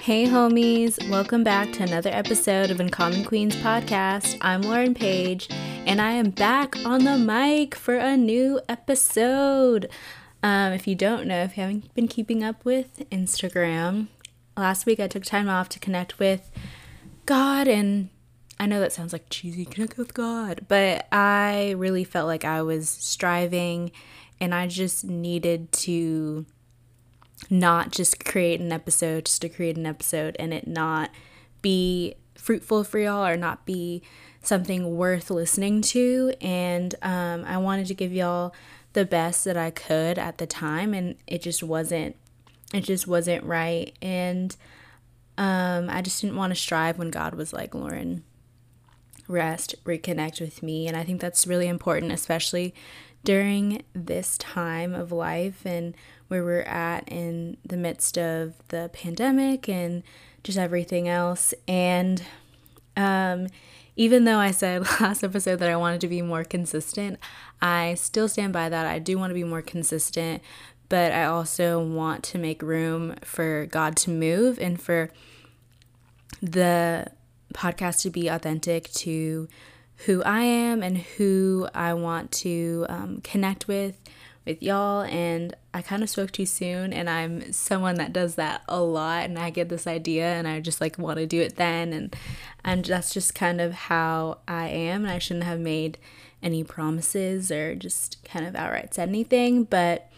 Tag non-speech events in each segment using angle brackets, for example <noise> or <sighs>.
Hey, homies, welcome back to another episode of Uncommon Queens podcast. I'm Lauren Page, and I am back on the mic for a new episode. Um, if you don't know, if you haven't been keeping up with Instagram, last week I took time off to connect with God, and I know that sounds like cheesy, connect with God, but I really felt like I was striving and I just needed to not just create an episode just to create an episode and it not be fruitful for y'all or not be something worth listening to. And um, I wanted to give y'all the best that I could at the time, and it just wasn't. It just wasn't right, and um, I just didn't want to strive when God was like, Lauren, rest, reconnect with me, and I think that's really important, especially during this time of life and where we're at in the midst of the pandemic and just everything else. And um, even though I said <laughs> last episode that I wanted to be more consistent, I still stand by that. I do want to be more consistent, but I also want to make room for God to move and for the podcast to be authentic to who I am and who I want to um, connect with with y'all and I kind of spoke too soon and I'm someone that does that a lot and I get this idea and I just like want to do it then and and that's just kind of how I am and I shouldn't have made any promises or just kind of outright said anything but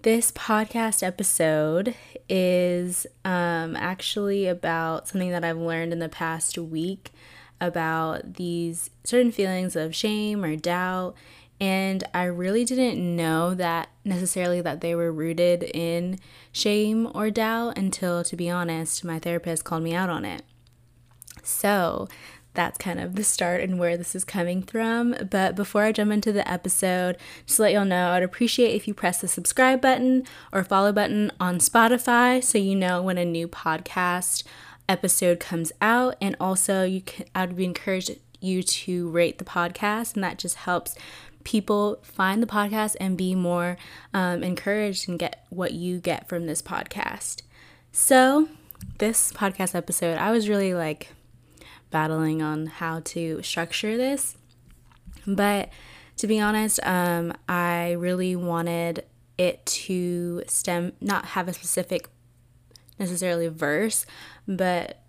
this podcast episode is um, actually about something that I've learned in the past week about these certain feelings of shame or doubt and I really didn't know that necessarily that they were rooted in shame or doubt until, to be honest, my therapist called me out on it. So that's kind of the start and where this is coming from. But before I jump into the episode, just let y'all know, I'd appreciate if you press the subscribe button or follow button on Spotify so you know when a new podcast episode comes out. And also, you can, I would be encouraged you to rate the podcast, and that just helps people find the podcast and be more um, encouraged and get what you get from this podcast. So, this podcast episode, I was really like battling on how to structure this. But to be honest, um, I really wanted it to stem, not have a specific necessarily verse, but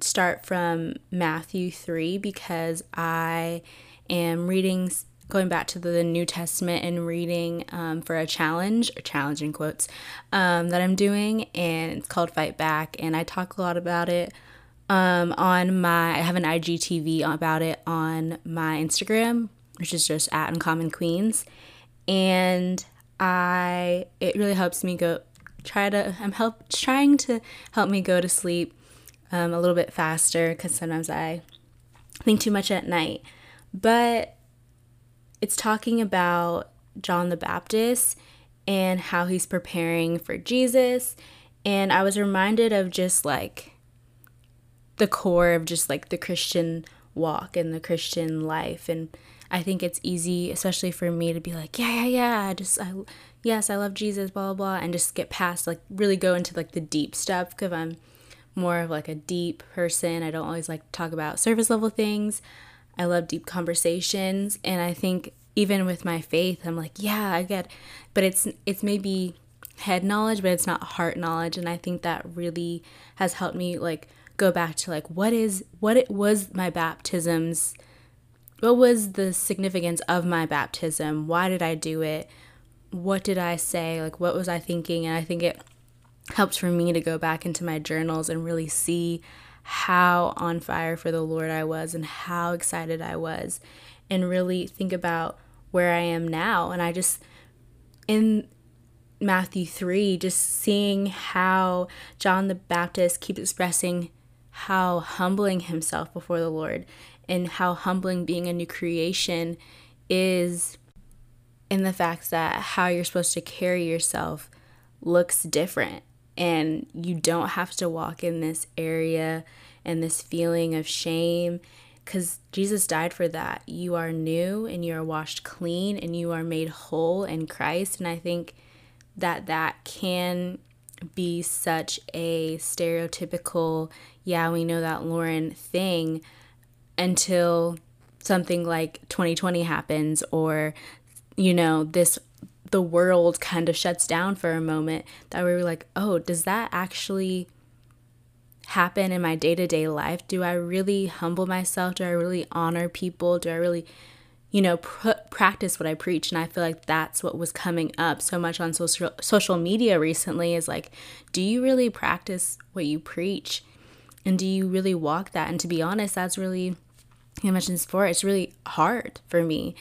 start from Matthew 3 because I am reading going back to the New Testament and reading um, for a challenge, or challenging quotes, um, that I'm doing, and it's called Fight Back. And I talk a lot about it um, on my, I have an IGTV about it on my Instagram, which is just at Uncommon Queens. And I, it really helps me go, try to, I'm help, trying to help me go to sleep um, a little bit faster because sometimes I think too much at night. But it's talking about John the Baptist and how he's preparing for Jesus. And I was reminded of just like the core of just like the Christian walk and the Christian life. And I think it's easy, especially for me, to be like, yeah, yeah, yeah, I just, I, yes, I love Jesus, blah, blah, blah, and just get past, like, really go into like the deep stuff because I'm more of like a deep person. I don't always like talk about surface level things. I love deep conversations and I think even with my faith I'm like, yeah, I get but it's it's maybe head knowledge, but it's not heart knowledge and I think that really has helped me like go back to like what is what it was my baptisms what was the significance of my baptism? Why did I do it? What did I say? Like what was I thinking? And I think it helps for me to go back into my journals and really see how on fire for the Lord I was and how excited I was, and really think about where I am now. And I just, in Matthew 3, just seeing how John the Baptist keeps expressing how humbling himself before the Lord and how humbling being a new creation is in the fact that how you're supposed to carry yourself looks different and you don't have to walk in this area and this feeling of shame because Jesus died for that. You are new and you are washed clean and you are made whole in Christ. And I think that that can be such a stereotypical, yeah, we know that Lauren thing until something like 2020 happens or, you know, this, the world kind of shuts down for a moment that we were like, oh, does that actually happen in my day to day life? Do I really humble myself? Do I really honor people? Do I really you know, pr- practice what I preach. And I feel like that's what was coming up so much on social social media recently is like, do you really practice what you preach? And do you really walk that? And to be honest, that's really, I mentioned before, it's really hard for me.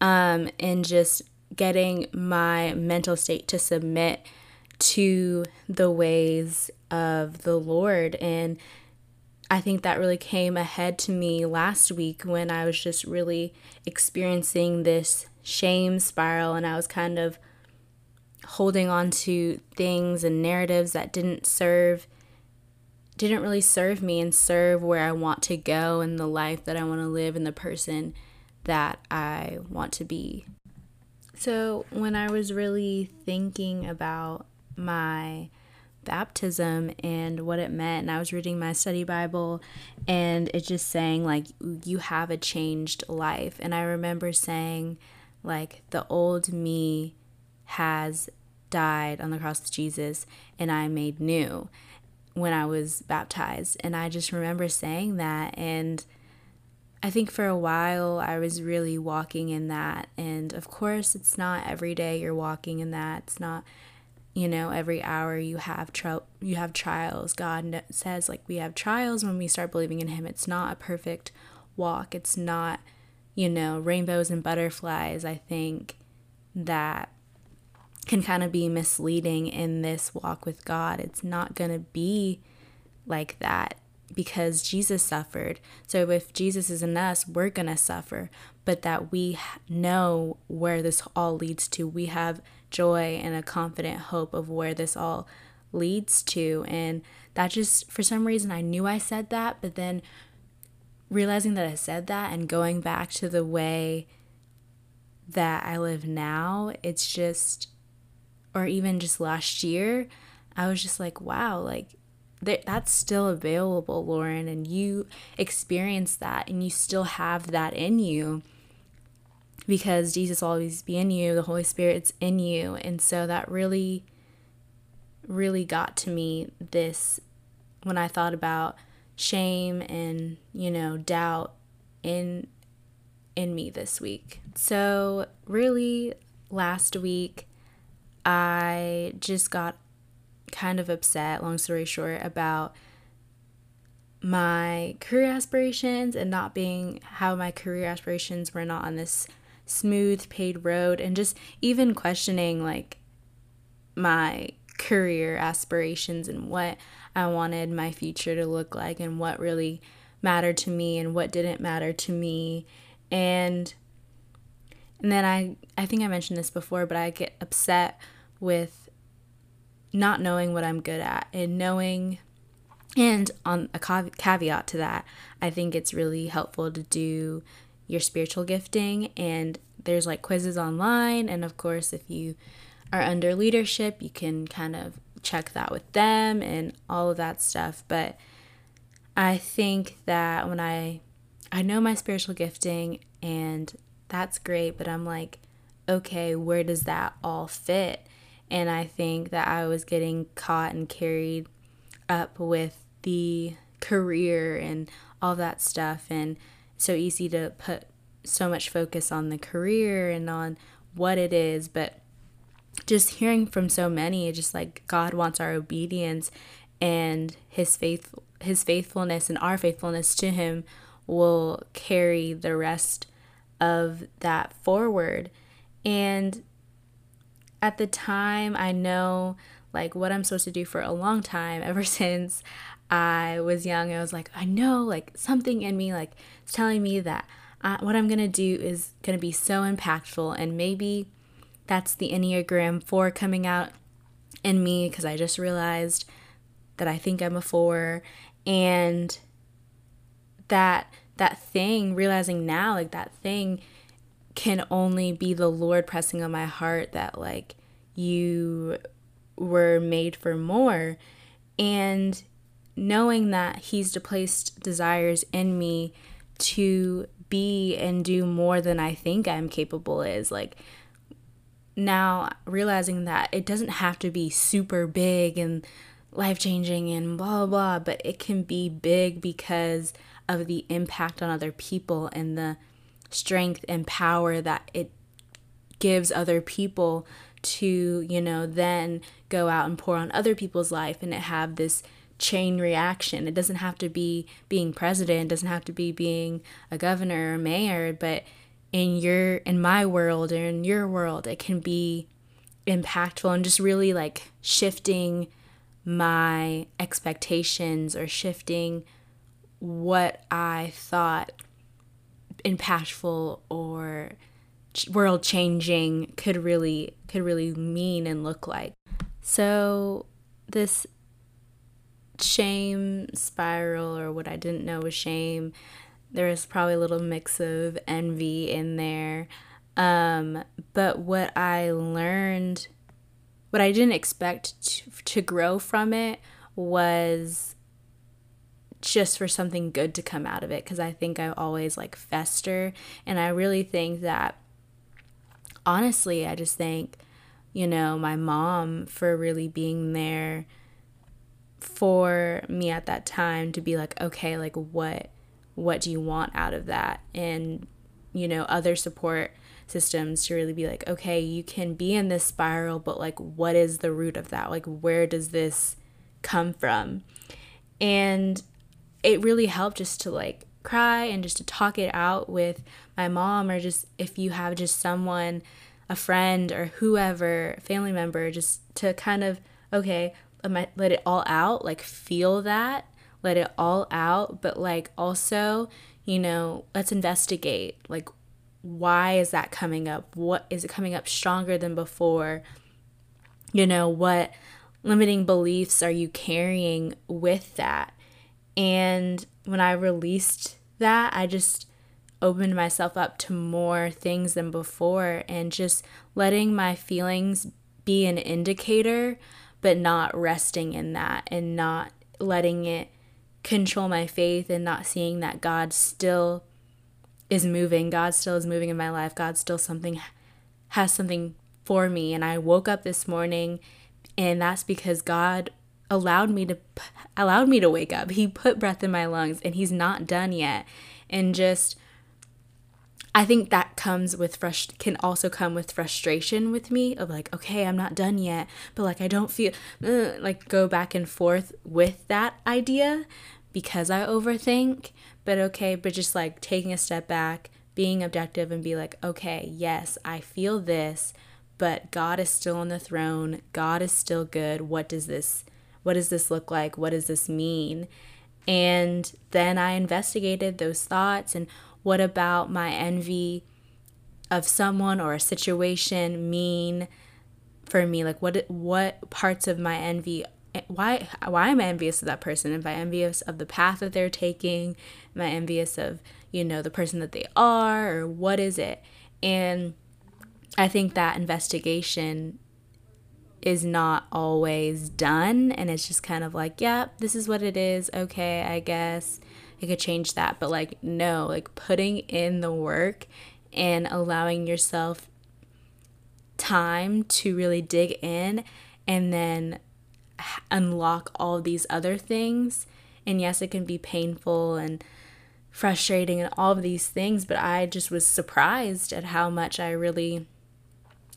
Um, and just getting my mental state to submit to the ways of the Lord and I think that really came ahead to me last week when I was just really experiencing this shame spiral and I was kind of holding on to things and narratives that didn't serve didn't really serve me and serve where I want to go and the life that I want to live and the person that I want to be. So, when I was really thinking about my baptism and what it meant. And I was reading my study Bible and it's just saying, like, you have a changed life. And I remember saying, like, the old me has died on the cross with Jesus and I'm made new when I was baptized. And I just remember saying that. And I think for a while I was really walking in that. And of course, it's not every day you're walking in that. It's not you know every hour you have tri- you have trials. God says like we have trials when we start believing in him. It's not a perfect walk. It's not you know rainbows and butterflies i think that can kind of be misleading in this walk with god. It's not going to be like that because Jesus suffered. So if Jesus is in us, we're going to suffer, but that we know where this all leads to. We have joy and a confident hope of where this all leads to. And that just, for some reason, I knew I said that, but then realizing that I said that and going back to the way that I live now, it's just, or even just last year, I was just like, wow, like that's still available, Lauren, and you experience that and you still have that in you because Jesus will always be in you, the Holy Spirit's in you. And so that really, really got to me this when I thought about shame and, you know, doubt in in me this week. So really last week I just got kind of upset, long story short, about my career aspirations and not being how my career aspirations were not on this smooth paved road and just even questioning like my career aspirations and what I wanted my future to look like and what really mattered to me and what didn't matter to me. And and then I I think I mentioned this before but I get upset with not knowing what I'm good at and knowing and on a caveat to that, I think it's really helpful to do your spiritual gifting and there's like quizzes online and of course if you are under leadership, you can kind of check that with them and all of that stuff, but I think that when I I know my spiritual gifting and that's great, but I'm like okay, where does that all fit? And I think that I was getting caught and carried up with the career and all that stuff. And so easy to put so much focus on the career and on what it is. But just hearing from so many, just like God wants our obedience and his faith his faithfulness and our faithfulness to him will carry the rest of that forward. And at the time, I know like what I'm supposed to do for a long time ever <laughs> since I was young. I was like, I know like something in me like it's telling me that uh, what I'm going to do is going to be so impactful and maybe that's the Enneagram 4 coming out in me because I just realized that I think I'm a 4 and that that thing realizing now like that thing can only be the Lord pressing on my heart that like you were made for more. And knowing that He's placed desires in me to be and do more than I think I'm capable is like now realizing that it doesn't have to be super big and life changing and blah, blah blah but it can be big because of the impact on other people and the strength and power that it gives other people to you know then go out and pour on other people's life and it have this chain reaction. It doesn't have to be being president doesn't have to be being a governor or mayor but in your in my world or in your world it can be impactful and just really like shifting my expectations or shifting what I thought impactful or world changing could really could really mean and look like. So this shame spiral or what I didn't know was shame, there was probably a little mix of envy in there. Um, but what I learned, what I didn't expect to, to grow from it was just for something good to come out of it because I think I always like fester. And I really think that honestly I just thank you know my mom for really being there for me at that time to be like okay like what what do you want out of that? And you know other support systems to really be like okay you can be in this spiral but like what is the root of that? Like where does this come from? And it really helped just to like cry and just to talk it out with my mom or just if you have just someone a friend or whoever family member just to kind of okay let it all out like feel that let it all out but like also you know let's investigate like why is that coming up? What is it coming up stronger than before? You know what limiting beliefs are you carrying with that and when I released that, I just opened myself up to more things than before and just letting my feelings be an indicator, but not resting in that and not letting it control my faith and not seeing that God still is moving. God still is moving in my life. God still something has something for me. And I woke up this morning and that's because God allowed me to allowed me to wake up. He put breath in my lungs and he's not done yet. And just I think that comes with frust can also come with frustration with me of like okay, I'm not done yet, but like I don't feel uh, like go back and forth with that idea because I overthink. But okay, but just like taking a step back, being objective and be like, okay, yes, I feel this, but God is still on the throne. God is still good. What does this what does this look like? What does this mean? And then I investigated those thoughts and what about my envy of someone or a situation mean for me? Like what what parts of my envy why why am I envious of that person? Am I envious of the path that they're taking? Am I envious of, you know, the person that they are or what is it? And I think that investigation is not always done and it's just kind of like, yeah, this is what it is. Okay, I guess I could change that. But like no, like putting in the work and allowing yourself time to really dig in and then unlock all these other things. And yes, it can be painful and frustrating and all of these things, but I just was surprised at how much I really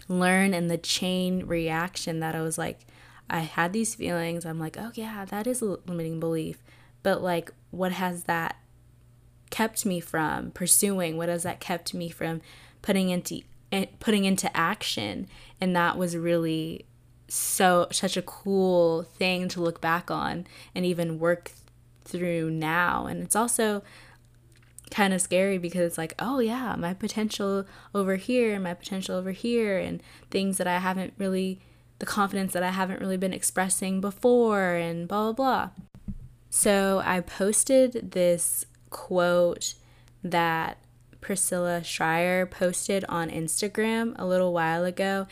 learn and the chain reaction that I was like, I had these feelings. I'm like, oh yeah, that is a limiting belief. But like, what has that kept me from pursuing? What has that kept me from putting into eh, putting into action? And that was really so such a cool thing to look back on and even work through now. And it's also kind of scary because it's like, oh yeah, my potential over here, my potential over here, and things that I haven't really, the confidence that I haven't really been expressing before, and blah, blah, blah. So I posted this quote that Priscilla Shirer posted on Instagram a little while ago.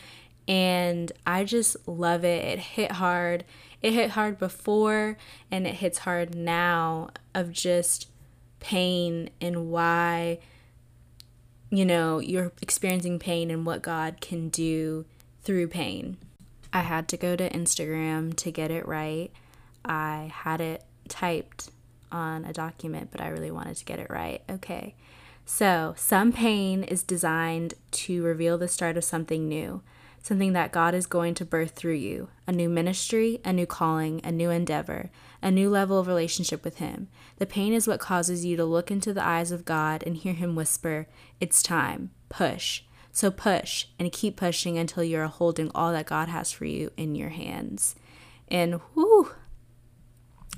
And I just love it. It hit hard. It hit hard before and it hits hard now of just pain and why you know you're experiencing pain and what God can do through pain. I had to go to Instagram to get it right. I had it typed on a document, but I really wanted to get it right. Okay. So, some pain is designed to reveal the start of something new, something that God is going to birth through you a new ministry, a new calling, a new endeavor, a new level of relationship with Him. The pain is what causes you to look into the eyes of God and hear Him whisper, It's time, push. So push and keep pushing until you're holding all that God has for you in your hands. And whoo,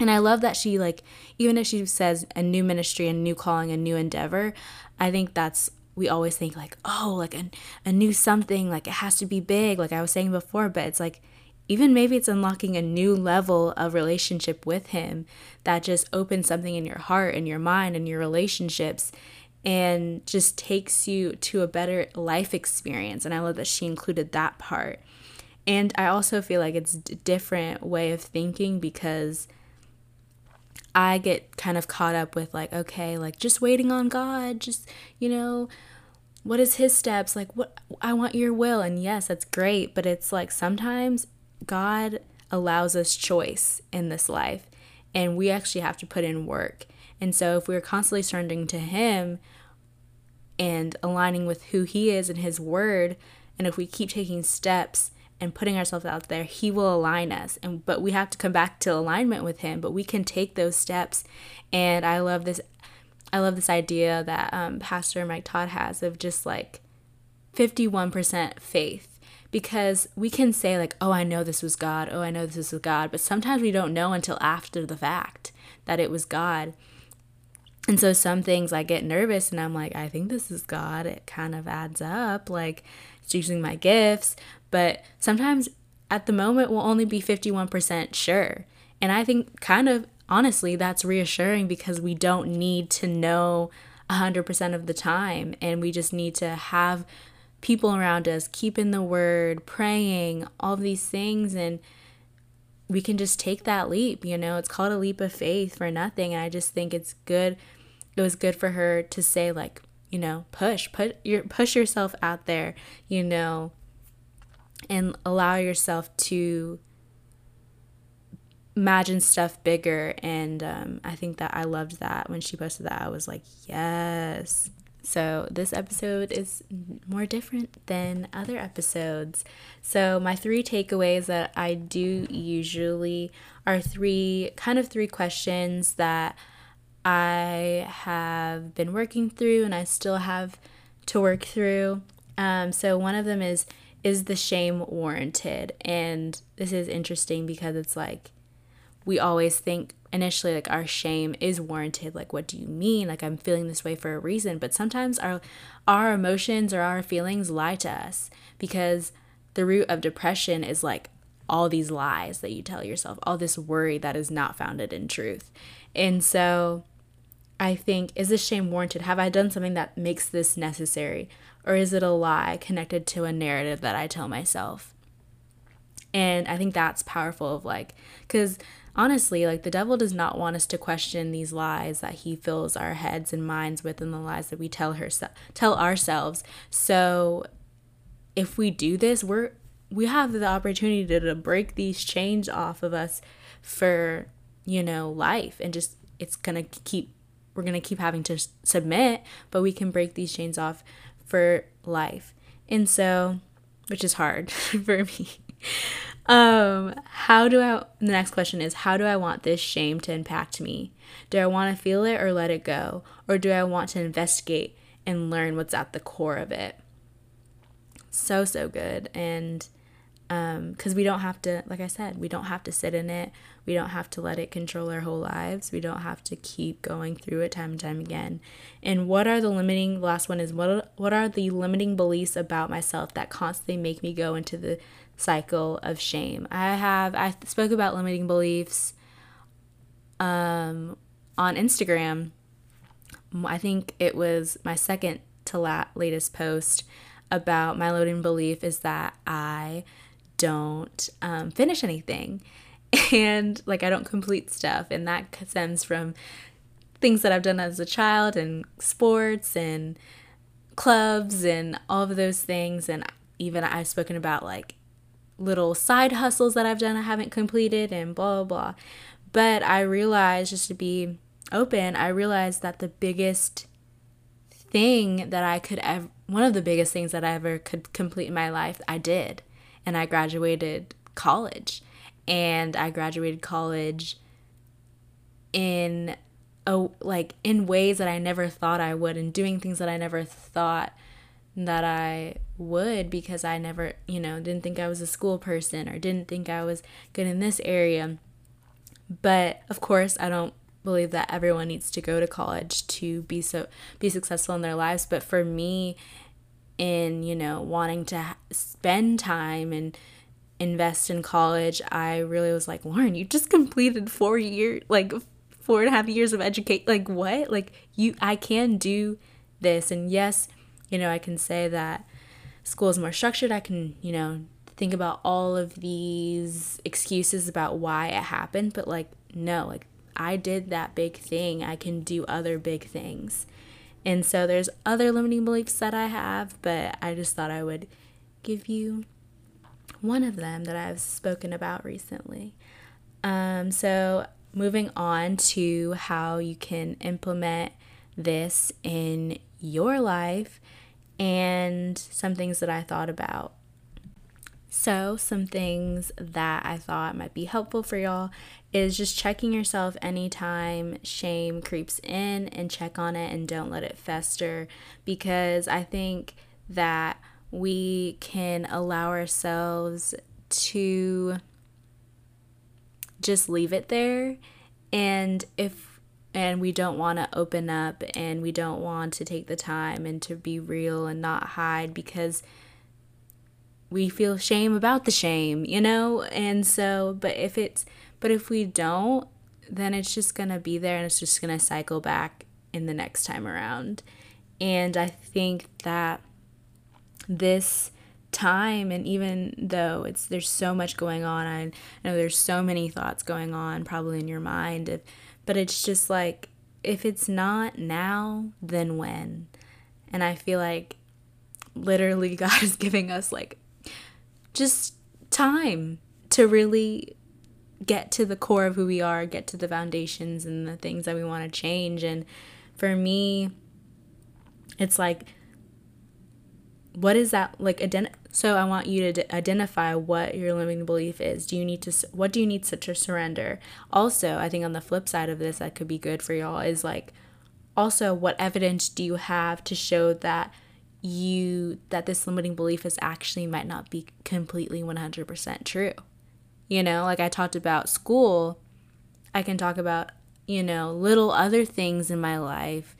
and I love that she, like, even if she says a new ministry, a new calling, a new endeavor, I think that's, we always think, like, oh, like a, a new something, like it has to be big, like I was saying before, but it's like, even maybe it's unlocking a new level of relationship with Him that just opens something in your heart and your mind and your relationships and just takes you to a better life experience. And I love that she included that part. And I also feel like it's a different way of thinking because I get kind of caught up with like, okay, like just waiting on God, just, you know, what is his steps? Like what I want your will. And yes, that's great, but it's like sometimes God allows us choice in this life and we actually have to put in work. And so if we're constantly surrendering to him and aligning with who he is and his word, and if we keep taking steps and putting ourselves out there, he will align us. And but we have to come back to alignment with him. But we can take those steps. And I love this. I love this idea that um, Pastor Mike Todd has of just like 51% faith because we can say like oh i know this was god. Oh i know this was god. But sometimes we don't know until after the fact that it was god. And so some things i get nervous and i'm like i think this is god. It kind of adds up like it's using my gifts. But sometimes at the moment we'll only be 51% sure. And I think kind of honestly that's reassuring because we don't need to know 100% of the time. And we just need to have people around us keeping the word, praying, all these things. And we can just take that leap, you know. It's called a leap of faith for nothing. And I just think it's good it was good for her to say like, you know, push, put your push yourself out there, you know, and allow yourself to imagine stuff bigger. And um, i think that i loved that when she posted that. I was like yes so this episode is more different than other episodes so my three takeaways that i do usually are three kind of three questions that i have been working through and i still have to work through um, so one of them is is the shame warranted? And this is interesting because it's like we always think initially like our shame is warranted like what do you mean? Like i'm feeling this way for a reason. But sometimes our our emotions or our feelings lie to us because the root of depression is like all these lies that you tell yourself all this worry that is not founded in truth. And so i think is this shame warranted? Have i done something that makes this necessary? Or is it a lie connected to a narrative that I tell myself? And I think that's powerful of like cuz honestly, like the devil does not want us to question these lies that he fills our heads and minds with and the lies that we tell her tell ourselves. So if we do this, we're we have the opportunity to, to break these chains off of us for, you know, life and just it's going to keep we're going to keep having to submit, but we can break these chains off for life. And so, which is hard <laughs> for me. Um, how do I the next question is how do I want this shame to impact me? Do I want to feel it or let it go? Or do I want to investigate and learn what's at the core of it? So so good. And um, because um, we don't have to, like I said, we don't have to sit in it. We don't have to let it control our whole lives. We don't have to keep going through it time and time again. And what are the limiting? The last one is what what are the limiting beliefs about myself that constantly make me go into the cycle of shame? I have I spoke about limiting beliefs um, on Instagram. I think it was my second to la- latest post about my limiting belief is that I don't um, finish anything <laughs> and like I don't complete stuff. And that stems from things that I've done as a child and sports and clubs and all of those things. And even I've spoken about like little side hustles that I've done I haven't completed and blah, blah, blah. But I realized, just to be open, I realized that the biggest thing that I could ever, one of the biggest things that I ever could complete in my life, I did. And I graduated college. And I graduated college in a, like in ways that I never thought I would and doing things that I never thought that I would because I never, you know, didn't think I was a school person or didn't think I was good in this area. But of course, I don't believe that everyone needs to go to college to be so be successful in their lives, but for me in, you know, wanting to spend time and invest in college, I really was like, Lauren, you just completed four years, like four and a half years of educate. Like what? Like you, I can do this. And yes, you know, I can say that school is more structured. I can, you know, think about all of these excuses about why it happened, but like, no, like I did that big thing. I can do other big things. And so there's other limiting beliefs that I have, but I just thought I would give you one of them that I've spoken about recently. Um, so moving on to how you can implement this in your life and some things that I thought about. So, some things that I thought might be helpful for y'all is just checking yourself anytime shame creeps in and check on it and don't let it fester because I think that we can allow ourselves to just leave it there and if and we don't want to open up and we don't want to take the time and to be real and not hide because we feel shame about the shame, you know? And so, but if it's, but if we don't, then it's just going to be there and it's just going to cycle back in the next time around. And I think that this time and even though it's there's so much going on I know there's so many thoughts going on probably in your mind if, but it's just like if it's not now then when and I feel like literally <laughs> God is giving us like just time to really get to the core of who we are, get to the foundations and the things that we want to change. And for me, it's like, what is that like? Ident- so I want you to d- identify what your limiting belief is. Do you need to? What do you need to, to surrender? Also, I think on the flip side of this, that could be good for y'all is like, also, what evidence do you have to show that you that this limiting belief is actually might not be completely 100% true. You know, like I talked about school, I can talk about, you know, little other things in my life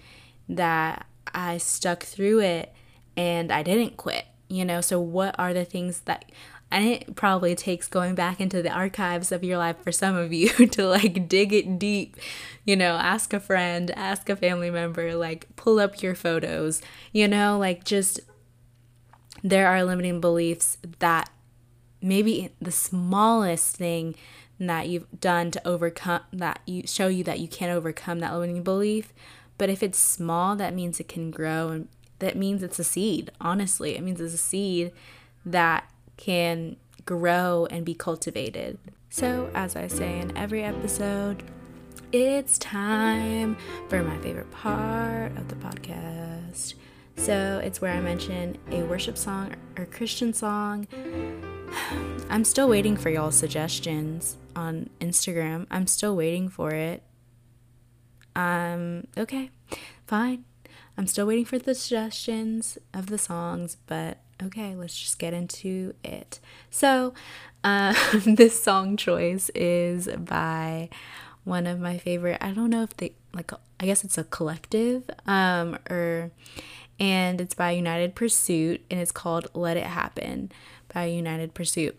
that I stuck through it and I didn't quit. You know, so what are the things that and it probably takes going back into the archives of your life for some of you <laughs> to like dig it deep you know ask a friend ask a family member like pull up your photos you know like just there are limiting beliefs that maybe the smallest thing that you've done to overcome that you show you that you can't overcome that limiting belief but if it's small that means it can grow and that means it's a seed honestly it means it's a seed that can grow and be cultivated. So, as I say in every episode, it's time for my favorite part of the podcast. So, it's where I mention a worship song or Christian song. <sighs> I'm still waiting for y'all's suggestions on Instagram. I'm still waiting for it. Um, okay, fine. I'm still waiting for the suggestions of the songs, but okay, let's just get into it. So, uh, <laughs> this song choice is by one of my favorite. I don't know if they like. I guess it's a collective, um, or and it's by United Pursuit, and it's called "Let It Happen" by United Pursuit.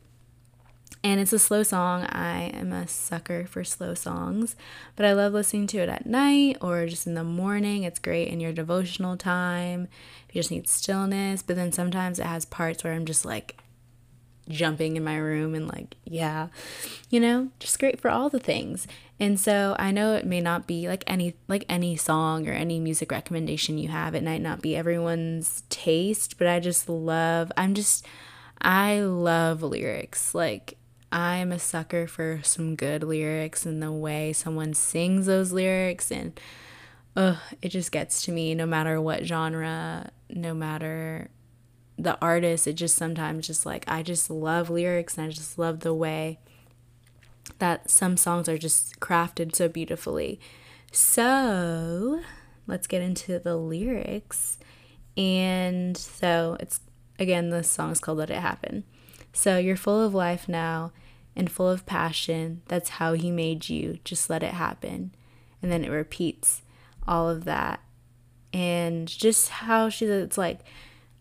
And it's a slow song. I am a sucker for slow songs, but I love listening to it at night or just in the morning. It's great in your devotional time. You just need stillness, but then sometimes it has parts where I'm just like jumping in my room and like, yeah, you know, just great for all the things. And so I know it may not be like any like any song or any music recommendation you have. It might not be everyone's taste, but I just love I'm just I love lyrics. Like I'm a sucker for some good lyrics and the way someone sings those lyrics and ugh, it just gets to me no matter what genre, no matter the artist. It just sometimes just like I just love lyrics and I just love the way that some songs are just crafted so beautifully. So, let's get into the lyrics. And so, it's again, the song is called Let It Happen. So, you're full of life now and full of passion. That's how He made you. Just let it happen. And then it repeats all of that. And just how she, it's like,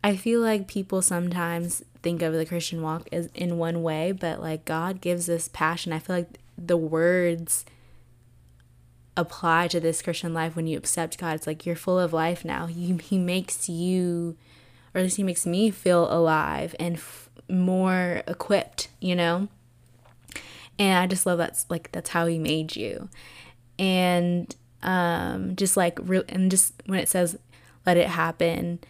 I feel like people sometimes think of the Christian walk as in one way, but like God gives us passion. I feel like the words apply to this Christian life when you accept God. It's like you're full of life now. He, he makes you, or at least He makes me feel alive and f- more equipped, you know? And I just love that's like, that's how He made you. And um, just like, re- and just when it says, let it happen,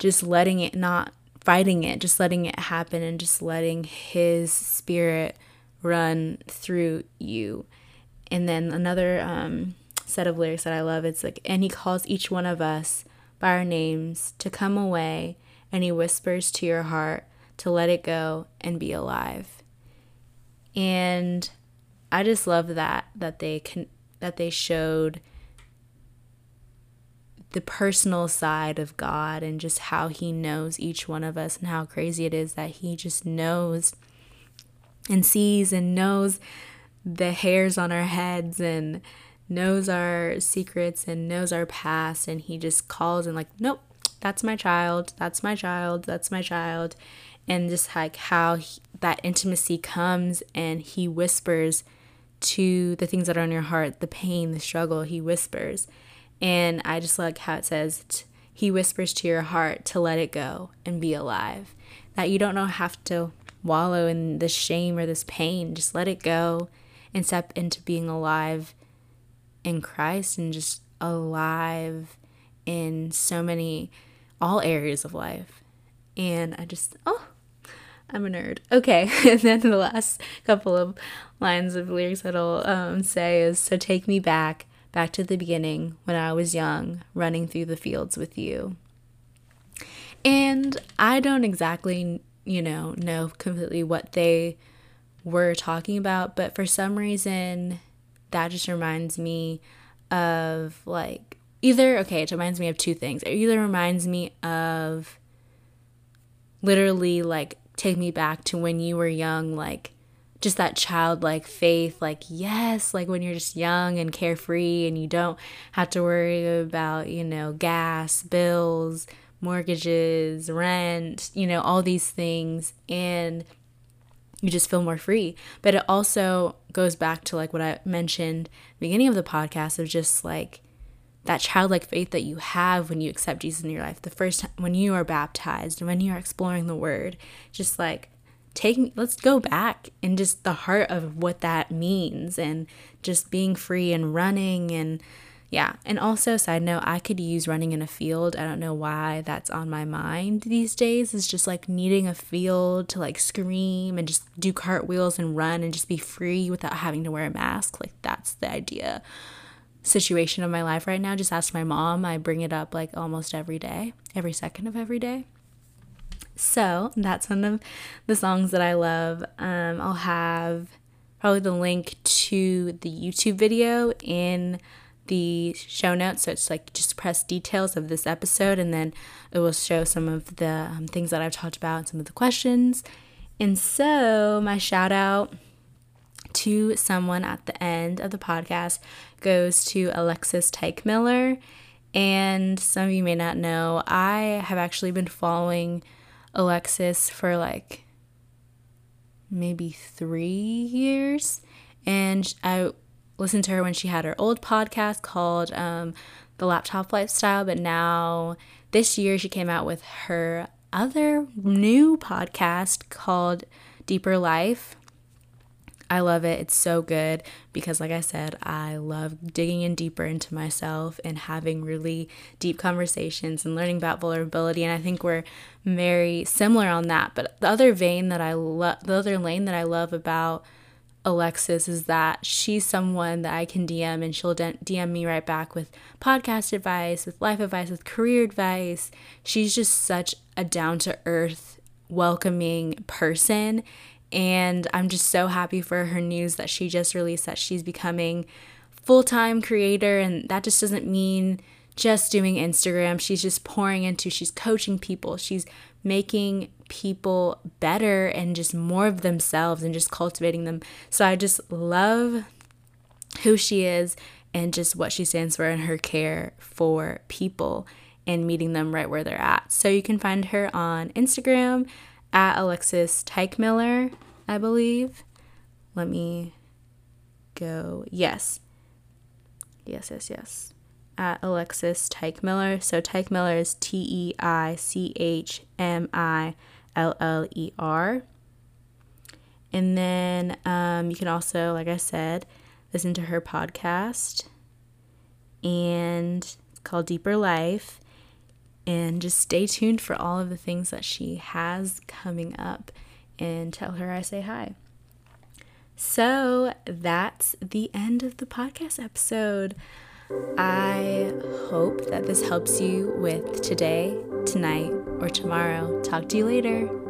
just letting it not fighting it, just letting it happen and just letting His Spirit run through you. And then another um, set of lyrics that I love it's like, and He calls each one of us by our names to come away, and He whispers to your heart to let it go and be alive. And I just love that that they can that they showed the personal side of God and just how He knows each one of us and how crazy it is that He just knows and sees and knows the hairs on our heads and knows our secrets and knows our past. And He just calls and, like, nope, that's my child, that's my child, that's my child. And just like how he, that intimacy comes and He whispers to the things that are on your heart, the pain, the struggle, He whispers and I just like how it says, He whispers to your heart to let it go and be alive. That you don't have to wallow in this shame or this pain. Just let it go and step into being alive in Christ and just alive in so many, all areas of life. And I just, oh, I'm a nerd. Okay, <laughs> and then the last couple of lines of lyrics that I'll um, say is So take me back back to the beginning when I was young, running through the fields with you. And I don't exactly, you know, know completely what they were talking about, but for some reason, that just reminds me of like either, okay, it reminds me of two things. It either reminds me of literally like take me back to when you were young, like just that childlike faith like yes like when you're just young and carefree and you don't have to worry about you know gas bills mortgages rent you know all these things and you just feel more free. But it also goes back to like what i mentioned beginning of the podcast of just like that childlike faith that you have when you accept jesus in your life the first time when you are baptized when you are exploring the word just like take let's go back and just the heart of what that means and just being free and running and yeah. And also side note i could use running in a field. I don't know why that's on my mind these days. Is just like needing a field to like scream and just do cartwheels and run and just be free without having to wear a mask. Like that's the idea situation of my life right now just ask my mom i bring it up like almost every day every second of every day so that's one of the songs that I love. Um, I'll have probably the link to the YouTube video in the show notes. So it's like just press details of this episode, and then it will show some of the um, things that I've talked about and some of the questions. And so, my shout out to someone at the end of the podcast goes to Alexis Teichmiller. And some of you may not know, I have actually been following Alexis for like maybe three years. And I listened to her when she had her old podcast called um, The Laptop Lifestyle. But now, this year, she came out with her other new podcast called Deeper Life. I love it. It's so good because, like I said, I love digging in deeper into myself and having really deep conversations and learning about vulnerability. And I think we're very similar on that. But the other vein that I love, the other lane that I love about Alexis is that she's someone that I can DM and she'll DM me right back with podcast advice, with life advice, with career advice. She's just such a down to earth, welcoming person and I'm just so happy for her news that she just released that she's becoming full-time creator and that just doesn't mean just doing Instagram. She's just pouring into, she's coaching people, she's making people better and just more of themselves and just cultivating them. So I just love who she is and just what she stands for and her care for people and meeting them right where they're at. So you can find her on Instagram at Alexis Teichmiller, I believe. Let me go. Yes. Yes, yes, yes. At Alexis Teichmiller. So Teichmiller is T E I C H M I L L E R. And then um, you can also, like I said, listen to her podcast. And it's called Deeper Life and just stay tuned for all of the things that she has coming up and tell her I say hi. So that's the end of the podcast episode. I hope that this helps you with today, tonight, or tomorrow. Talk to you later.